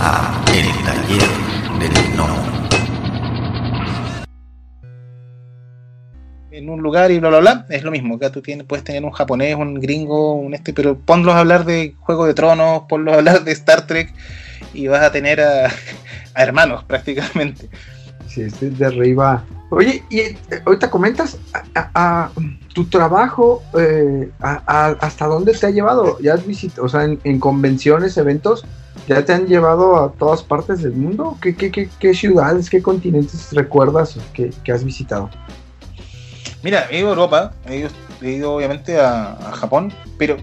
a El Taller del Gnomo. en un lugar y bla bla bla, es lo mismo. Acá tú tienes, puedes tener un japonés, un gringo, un este, pero ponlos a hablar de Juego de Tronos, ponlos a hablar de Star Trek y vas a tener a, a hermanos prácticamente. Sí, estoy de arriba. Oye, y eh, ahorita comentas a, a- tu trabajo, eh, a- a- ¿hasta dónde te ha llevado? ¿Ya has visitado, o sea, en, en convenciones, eventos, ya te han llevado a todas partes del mundo? ¿Qué, qué, qué, qué ciudades, qué continentes recuerdas que, que has visitado? Mira, he ido a Europa, he ido, obviamente a, Japón, pero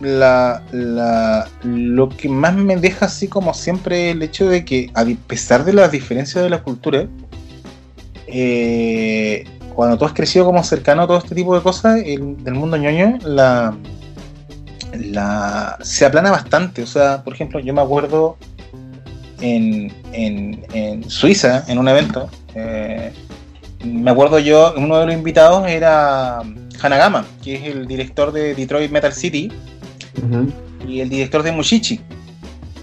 la, la- lo que más me deja así como siempre el hecho de que a pesar de las diferencias de la cultura, eh, cuando tú has crecido como cercano a todo este tipo de cosas el- del mundo ñoño, la, la, se aplana bastante. O sea, por ejemplo, yo me acuerdo en, en, en Suiza, en un evento, eh, me acuerdo yo, uno de los invitados era Hanagama, que es el director de Detroit Metal City y el director de Mushichi.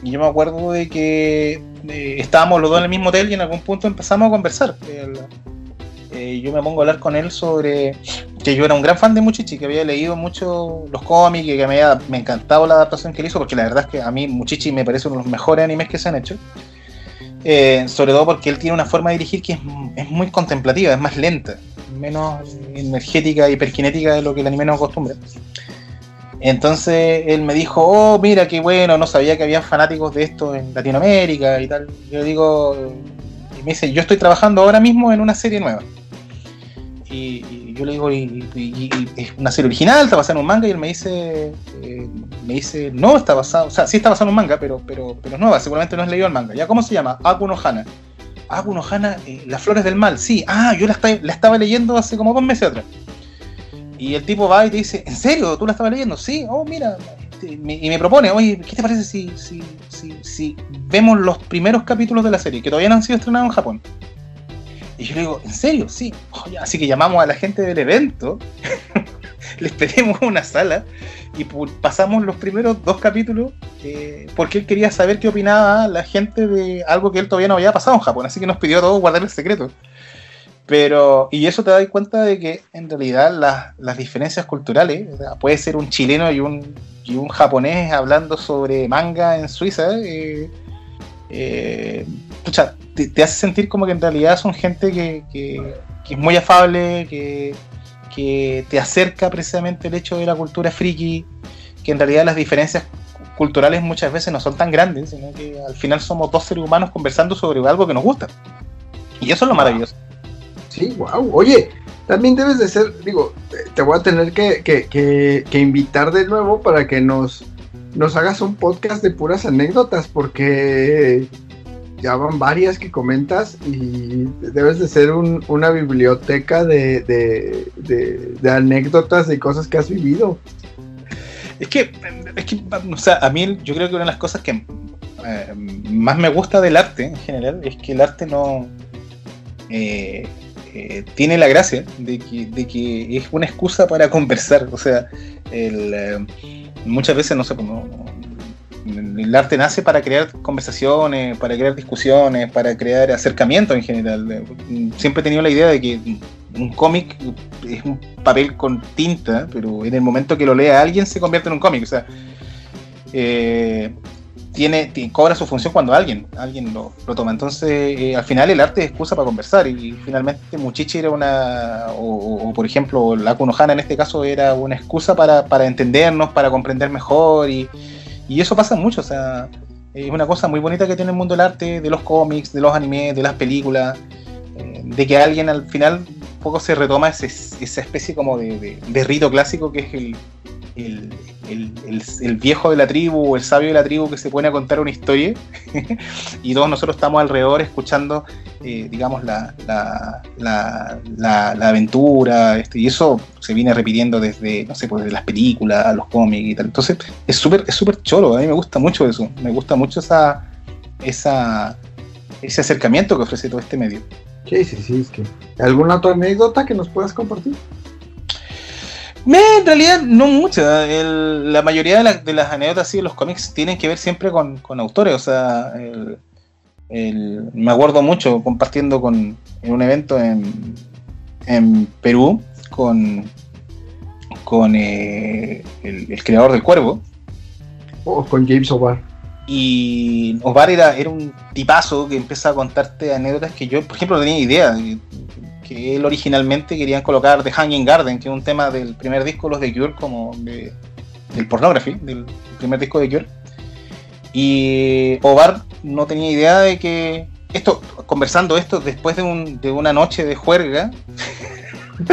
Y yo me acuerdo de que eh, estábamos los dos en el mismo hotel y en algún punto empezamos a conversar. El- eh, yo me pongo a hablar con él sobre que yo era un gran fan de Mushichi, que había leído mucho los cómics y que me, había, me encantaba la adaptación que él hizo, porque la verdad es que a mí Mushichi me parece uno de los mejores animes que se han hecho. Eh, sobre todo porque él tiene una forma de dirigir que es, es muy contemplativa, es más lenta, menos energética y hiperkinética de lo que el anime nos acostumbra. Entonces él me dijo, oh, mira qué bueno, no sabía que había fanáticos de esto en Latinoamérica y tal. Yo digo, y me dice, yo estoy trabajando ahora mismo en una serie nueva. Y yo le digo, y, y- es una serie original, está basada en un manga, y él me dice, eh, me dice, no, está basado, o sea, sí está basado en un manga, pero, pero, pero es nueva, seguramente no has leído el manga. ¿Ya cómo se llama? Aku no Hana. Aku no Hana, eh, Las Flores del Mal, sí, ah, yo la, esta- la estaba leyendo hace como dos meses atrás. Y el tipo va y te dice, ¿en serio? ¿Tú la estabas leyendo? Sí, oh, mira. este, Y me propone, oye, ¿qué te parece si, si, si, si vemos los primeros capítulos de la serie, que todavía no han sido estrenados en Japón? Y yo le digo, ¿en serio? Sí. Oh. Así que llamamos a la gente del evento, les pedimos una sala y pasamos los primeros dos capítulos eh, porque él quería saber qué opinaba la gente de algo que él todavía no había pasado en Japón, así que nos pidió a todos guardar el secreto. Pero, y eso te da cuenta de que en realidad las, las diferencias culturales, puede ser un chileno y un, y un japonés hablando sobre manga en Suiza, eh, eh, pucha, te, te hace sentir como que en realidad son gente que, que- que es muy afable, que, que te acerca precisamente el hecho de la cultura friki, que en realidad las diferencias culturales muchas veces no son tan grandes, sino que al final somos dos seres humanos conversando sobre algo que nos gusta. Y eso es lo maravilloso. Sí, wow. Oye, también debes de ser, digo, eh, te voy a tener que, que- que- que invitar de nuevo para que nos, nos hagas un podcast de puras anécdotas, porque ya van varias que comentas y debes de ser un- una biblioteca de, de- de- anécdotas y cosas que has vivido. Es que, es que, o sea, a mí yo creo que una de las cosas que eh, más me gusta del arte en general es que el arte no eh, eh, tiene la gracia de que, es una excusa para conversar. O sea, el, muchas veces, no sé, no- el arte nace para crear conversaciones, para crear discusiones, para crear acercamientos en general. Siempre he tenido la idea de que un cómic es un papel con tinta, pero en el momento que lo lea alguien se convierte en un cómic. O sea, eh, tiene, ti- cobra su función cuando alguien, alguien lo, lo toma. Entonces, eh, al final el arte es excusa para conversar. Y, finalmente Muchichi era una, o, o- por ejemplo, la Kunohana en este caso era una excusa para, para entendernos, para comprender mejor. Y, y eso pasa mucho. O sea, es una cosa muy bonita que tiene el mundo del arte, de los cómics, de los animes, de las películas. eh, de que alguien al final un poco se retoma ese- esa especie como de, de- rito clásico que es el, el- el- viejo de la tribu o el sabio de la tribu que se pone a contar una historia y todos nosotros estamos alrededor escuchando, eh, digamos, la, la, la, aventura este, y eso se viene repitiendo desde, no sé, pues desde las películas, los cómics y tal. Entonces es súper es súper choro, a mí me gusta mucho eso, me gusta mucho esa, esa, ese acercamiento que ofrece todo este medio. Sí, sí, sí, es que. ¿Alguna otra anécdota que nos puedas compartir? En realidad no mucho. la mayoría de, las anécdotas de los cómics tienen que ver siempre con, autores. O sea, me acuerdo mucho compartiendo con, en un evento en, en Perú con, con eh, el, creador del cuervo. Oh, con James O'Barr. Y O'Barr era, era un tipazo que empieza a contarte anécdotas que yo, por ejemplo, no tenía idea que él originalmente querían colocar The Hanging Garden, que es un tema del primer disco Los de Cure, como de, del Pornography, del primer disco de Cure. Y Ovar no tenía idea de que esto, conversando esto después de, un, de una noche de juerga,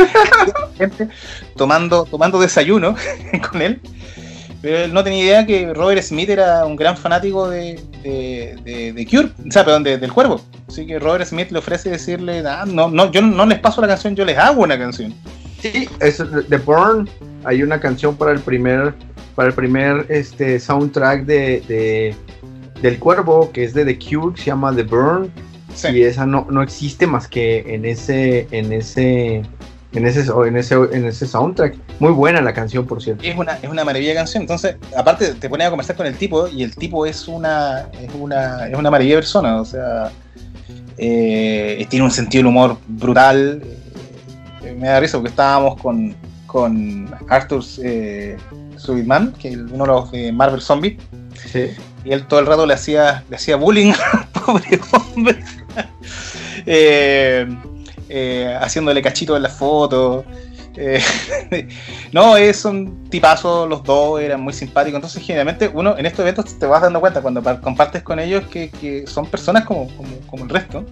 tomando, tomando desayuno con él, pero él no tenía idea que Robert Smith era un gran fanático de, de, Cure, o sea, perdón, del cuervo. Así que Robert Smith le ofrece decirle, ah, no, no, yo no les paso la canción, yo les hago una canción. Sí, es The Burn. Hay una canción para el primer, para el primer este, soundtrack de, del cuervo, que es de The Cure, se llama The Burn. Y esa no, no existe más que en ese, en ese en ese, en ese, en ese soundtrack. Muy buena la canción, por cierto. Es una, es una maravilla canción. Entonces, aparte, te pones a conversar con el tipo y el tipo es una, es una, es una maravilla persona. O sea, eh, tiene un sentido del humor brutal. Eh, me da risa porque estábamos con, con Arthur eh, Subitman, que es uno de los de Marvel Zombies. Y él todo el rato le hacía, le hacía bullying al pobre hombre. eh, eh, haciéndole cachito en las fotos. Eh, no, es un tipazo, los dos eran muy simpáticos. Entonces, generalmente, uno en estos eventos te vas dando cuenta cuando compartes con ellos que, son personas como, el resto.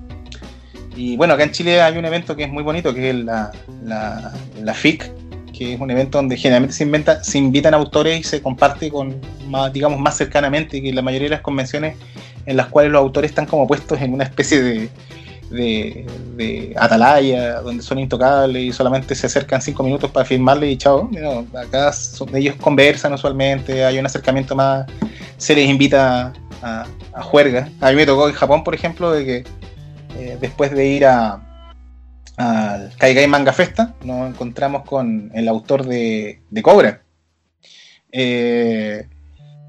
Y bueno, acá en Chile hay un evento que es muy bonito, que es la, la, FIC, que es un evento donde generalmente se, inventa, se invitan autores y se comparte con más, digamos, más cercanamente que la mayoría de las convenciones en las cuales los autores están como puestos en una especie de, de, Atalaya, donde son intocables y solamente se acercan cinco minutos para firmarle y chao. acá ellos conversan usualmente, hay un acercamiento más, se les invita a, juerga. A mí me tocó en Japón, por ejemplo, de que eh, después de ir a al Kaigai Manga Festa, nos encontramos con el autor de, de Cobra. Eh,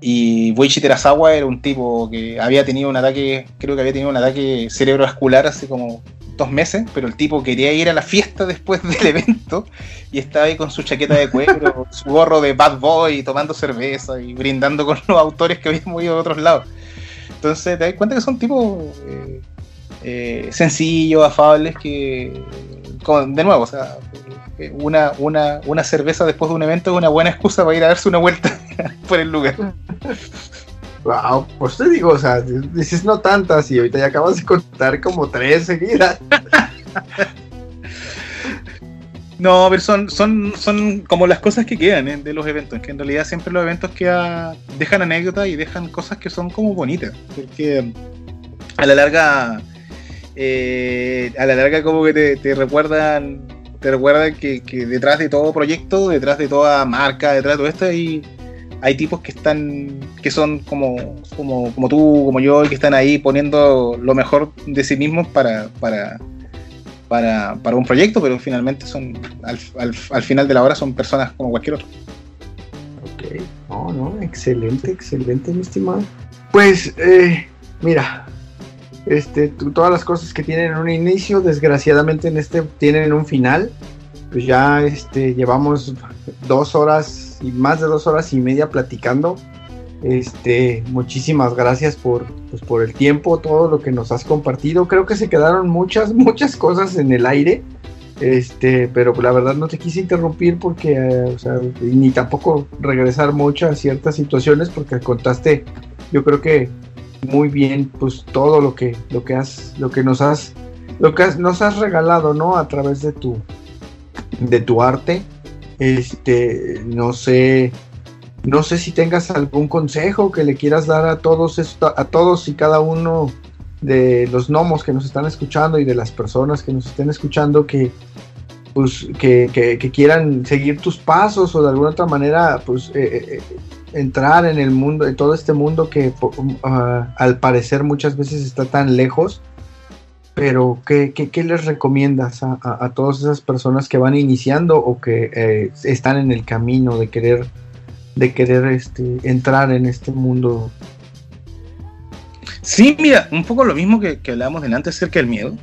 y Boichi Terasawa era un tipo que había tenido un ataque, creo que había tenido un ataque cerebrovascular hace como dos meses, pero el tipo quería ir a la fiesta después del evento y estaba ahí con su chaqueta de cuero, su gorro de bad boy, tomando cerveza y brindando con los autores que habían movido de otros lados. Entonces te das cuenta que son tipos eh, eh, sencillos, afables, que, de nuevo, o sea, una, una, una cerveza después de un evento es una buena excusa para ir a darse una vuelta por el lugar. Wow, pues te digo, o sea, dices no tantas y ahorita ya acabas de contar como tres seguidas. No, pero son, son, son como las cosas que quedan ¿eh? de los eventos, que en realidad siempre los eventos que dejan anécdotas y dejan cosas que son como bonitas, porque a la larga, eh, a la larga como que te, recuerdan te recuerda que, detrás de todo proyecto, detrás de toda marca, detrás de todo esto hay, hay tipos que están, que son como, como, como tú, como yo, y que están ahí poniendo lo mejor de sí mismos para, para, para, para un proyecto, pero finalmente son, al, al, final de la hora son personas como cualquier otro. Ok, no, no, excelente, excelente, mi estimado. Pues, eh, mira, este, todas las cosas que tienen un inicio, desgraciadamente en este tienen un final. Pues ya este, llevamos dos horas y más de dos horas y media platicando. Este, muchísimas gracias por, pues, por el tiempo, todo lo que nos has compartido. Creo que se quedaron muchas, muchas cosas en el aire. Este, pero la verdad no te quise interrumpir porque, eh, ni tampoco regresar mucho a ciertas situaciones porque contaste, yo creo que muy bien pues todo lo que lo que has lo que nos has lo que nos has regalado no a través de tu de tu arte este no sé no sé si tengas algún consejo que le quieras dar a todos a todos y cada uno de los gnomos que nos están escuchando y de las personas que nos estén escuchando que pues que, que, quieran seguir tus pasos o de alguna otra manera pues eh, eh, entrar en el mundo, en todo este mundo que uh, al parecer muchas veces está tan lejos. Pero ¿qué, qué, les recomiendas a, a, todas esas personas que van iniciando o que eh, están en el camino de querer, de querer este, entrar en este mundo? Sí, mira, un poco lo mismo que, que hablábamos delante acerca del miedo.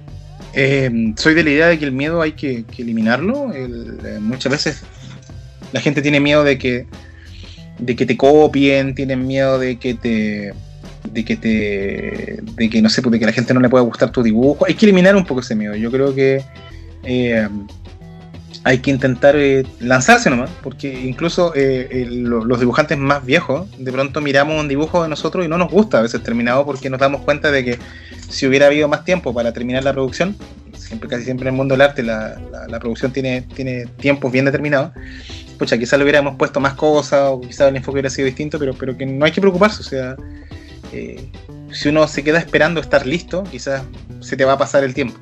Eh, soy de la idea de que el miedo hay que, eliminarlo. Eh, muchas veces la gente tiene miedo de que, de que te copien, tienen miedo de que te de que te de que no sé pues, de que la gente no le pueda gustar tu dibujo. Hay que eliminar un poco ese miedo. Yo creo que eh, hay que intentar eh, lanzarse nomás porque incluso eh, los dibujantes más viejos de pronto miramos un dibujo de nosotros y no nos gusta a veces terminado porque nos damos cuenta de que si hubiera habido más tiempo para terminar la producción siempre casi siempre en el mundo del arte la, la, producción tiene tiene tiempos bien determinados pucha quizás le hubiéramos puesto más cosas o quizás el enfoque hubiera sido distinto pero pero que no hay que preocuparse o sea eh, si uno se queda esperando estar listo, quizás se te va a pasar el tiempo.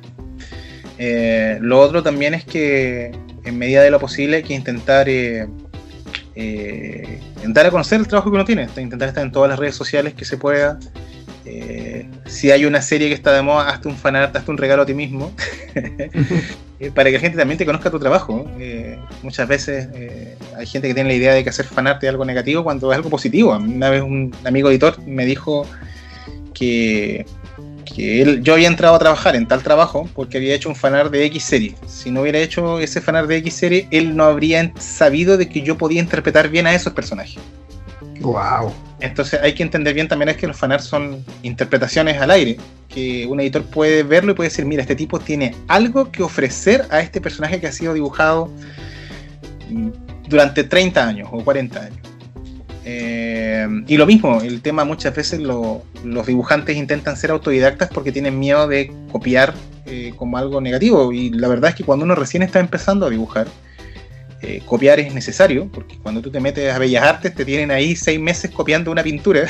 Eh, lo otro también es que en medida de lo posible hay que intentar eh, dar a conocer el trabajo que uno tiene, intentar estar en todas las redes sociales que se pueda. Si hay una serie que está de moda, hazte un fanart, hazte un regalo a ti mismo, para que la gente también te conozca tu trabajo. muchas veces hay gente que tiene la idea de que hacer fanart es algo negativo cuando es algo positivo. Una vez un amigo editor me dijo que, él, yo había entrado a trabajar en tal trabajo porque había hecho un fanart de X serie. Si no hubiera hecho ese fanart de X serie, él no habría sabido de que yo podía interpretar bien a esos personajes. Wow. Entonces hay que entender bien también es que los fanarts son interpretaciones al aire, que un editor puede verlo y puede decir, mira, este tipo tiene algo que ofrecer a este personaje que ha sido dibujado durante 30 años o 40 años. Eh, y lo mismo, el tema muchas veces los dibujantes intentan ser autodidactas porque tienen miedo de copiar eh, como algo negativo. Y la verdad es que cuando uno recién está empezando a dibujar, eh, copiar es necesario, porque cuando tú te metes a Bellas Artes te tienen ahí seis meses copiando una pintura,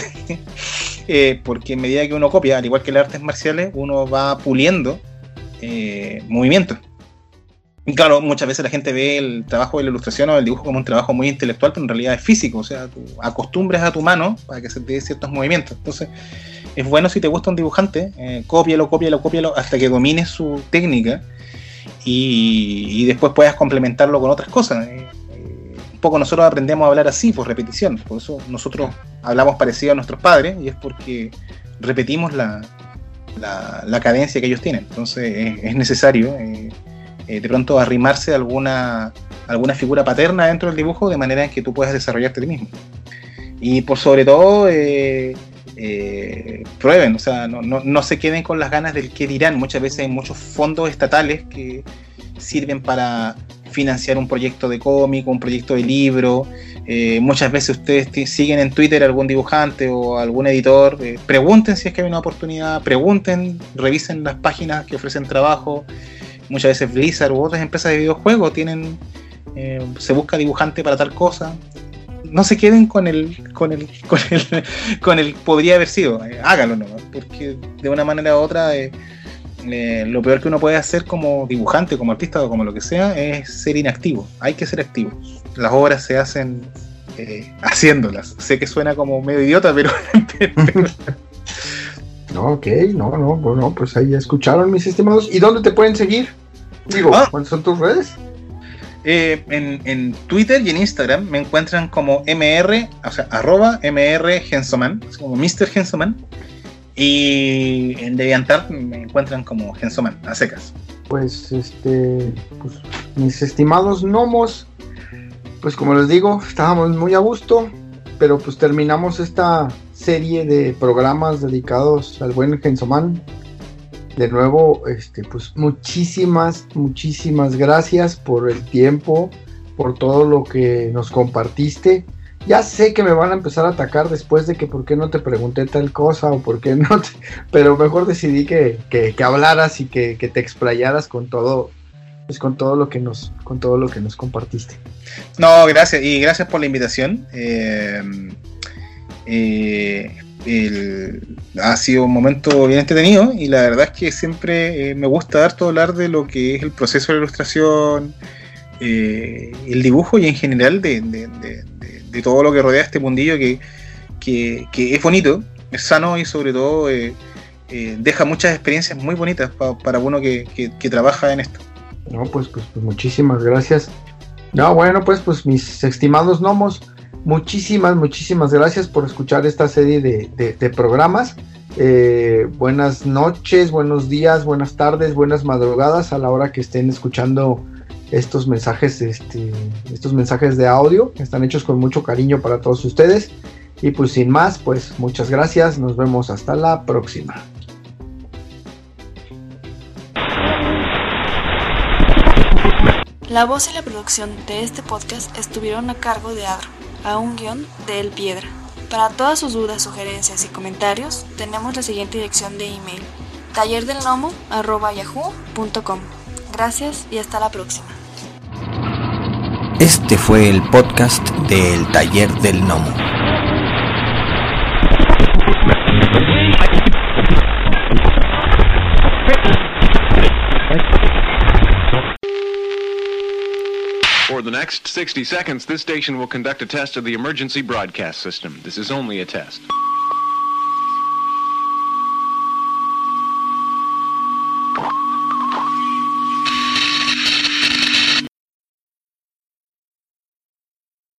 porque en medida que uno copia, al igual que las artes marciales, uno va puliendo movimientos. Y claro, muchas veces la gente ve el trabajo de la ilustración o el dibujo como un trabajo muy intelectual, pero en realidad es físico, o sea, tú acostumbres a tu mano para que se te dé ciertos movimientos. Entonces, es bueno si te gusta un dibujante, eh, cópialo, cópialo, cópialo hasta que domines su técnica y, después puedas complementarlo con otras cosas. Eh, eh, un poco nosotros aprendemos a hablar así, por repetición, por eso nosotros hablamos parecido a nuestros padres y es porque repetimos la, la, cadencia que ellos tienen. Entonces, es, necesario. Eh, de pronto arrimarse a alguna, alguna figura paterna dentro del dibujo de manera en que tú puedas desarrollarte a mismo. Y por sobre todo, eh, eh, prueben, o sea, no, no, no, se queden con las ganas del que dirán. Muchas veces hay muchos fondos estatales que sirven para financiar un proyecto de cómic, un proyecto de libro. muchas veces ustedes siguen en Twitter algún dibujante o algún editor. pregunten si es que hay una oportunidad, pregunten, revisen las páginas que ofrecen trabajo muchas veces Blizzard u otras empresas de videojuegos tienen, eh, se busca dibujante para tal cosa. No se queden con el, con el, con el, con el podría haber sido, eh, hágalo nomás, porque de una manera u otra eh, lo peor que uno puede hacer como dibujante, como artista o como lo que sea, es ser inactivo. Hay que ser activo. Las obras se hacen haciéndolas. Sé que suena como medio idiota, pero, No, ok, no, no, bueno, pues ahí escucharon mis estimados. ¿Y dónde te pueden seguir? Digo, ah. ¿cuáles son tus redes? Eh, en, Twitter y en Instagram me encuentran como MR, o sea, arroba MR Gensoman, como Mr. Gensoman. Y en DeviantArt me encuentran como Gensoman, a secas. Pues, este, pues, mis estimados gnomos, pues como les digo, estábamos muy a gusto, pero pues terminamos esta serie de programas dedicados al buen Gensoman de nuevo, este, pues muchísimas, muchísimas gracias por el tiempo, por todo lo que nos compartiste. Ya sé que me van a empezar a atacar después de que por qué no te pregunté tal cosa o por qué no, pero mejor decidí que, que, hablaras y que, te explayaras con todo, pues con todo lo que nos, con todo lo que nos compartiste. No, gracias y gracias por la invitación. Eh, eh, ha sido un momento bien entretenido y la verdad es que siempre eh, me gusta harto hablar de lo que es el proceso de la ilustración, eh, el dibujo y en general de, todo lo que rodea este mundillo que, es bonito, es sano y sobre todo eh, deja muchas experiencias muy bonitas para uno que, trabaja en esto. No, pues, pues, pues, muchísimas gracias. No, bueno, pues, pues mis estimados gnomos, muchísimas, muchísimas gracias por escuchar esta serie de, programas. Eh, buenas noches, buenos días, buenas tardes, buenas madrugadas a la hora que estén escuchando estos mensajes, este, estos mensajes de audio están hechos con mucho cariño para todos ustedes. Y pues sin más, pues muchas gracias, nos vemos hasta la próxima. La voz y la producción de este podcast estuvieron a cargo de Adro, a un guion de El Piedra. Para todas sus dudas, sugerencias y comentarios, tenemos la siguiente dirección de email: tallerdelnomo.yahoo.com. Gracias y hasta la próxima. Este fue el podcast de El Taller del Gnomo. The next 60 seconds, this station will conduct a test of the emergency broadcast system. This is only a test.